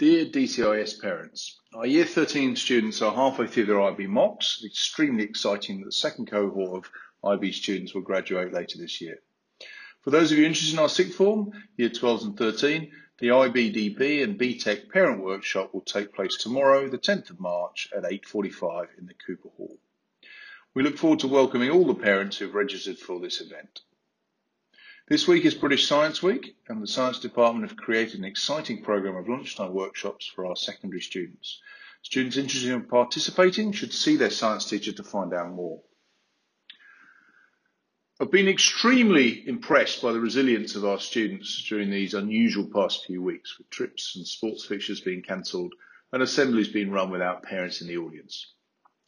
TTIS parents. Our Year 13 students are halfway through their IB mocks. It's extremely exciting that the second cohort of IB students will graduate later this year. For those of you interested in our sixth form, Year 12s and 13, the IBDP and BTEC parent workshop will take place tomorrow, the 10th of March at 8.45 in the Cooper Hall. We look forward to welcoming all the parents who have registered for this event. This week is British Science Week and the Science Department have created an exciting programme of lunchtime workshops for our secondary students. Students interested in participating should see their science teacher to find out more. I've been extremely impressed by the resilience of our students during these unusual past few weeks, with trips and sports fixtures being cancelled and assemblies being run without parents in the audience.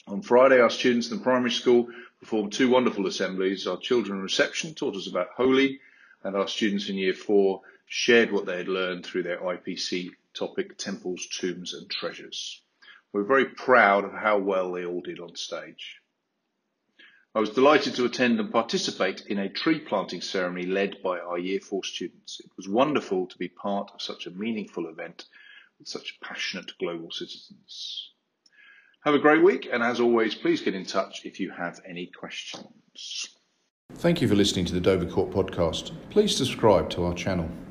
On Friday, our students in the primary school performed two wonderful assemblies. Our children reception taught us about Holi, and our students in year four shared what they had learned through their IPC topic, Temples, Tombs and Treasures. We're very proud of how well they all did on stage. I was delighted to attend and participate in a tree planting ceremony led by our Year 4 students. It was wonderful to be part of such a meaningful event with such passionate global citizens. Have a great week, and as always, please get in touch if you have any questions. Thank you for listening to the Dover Court podcast. Please subscribe to our channel.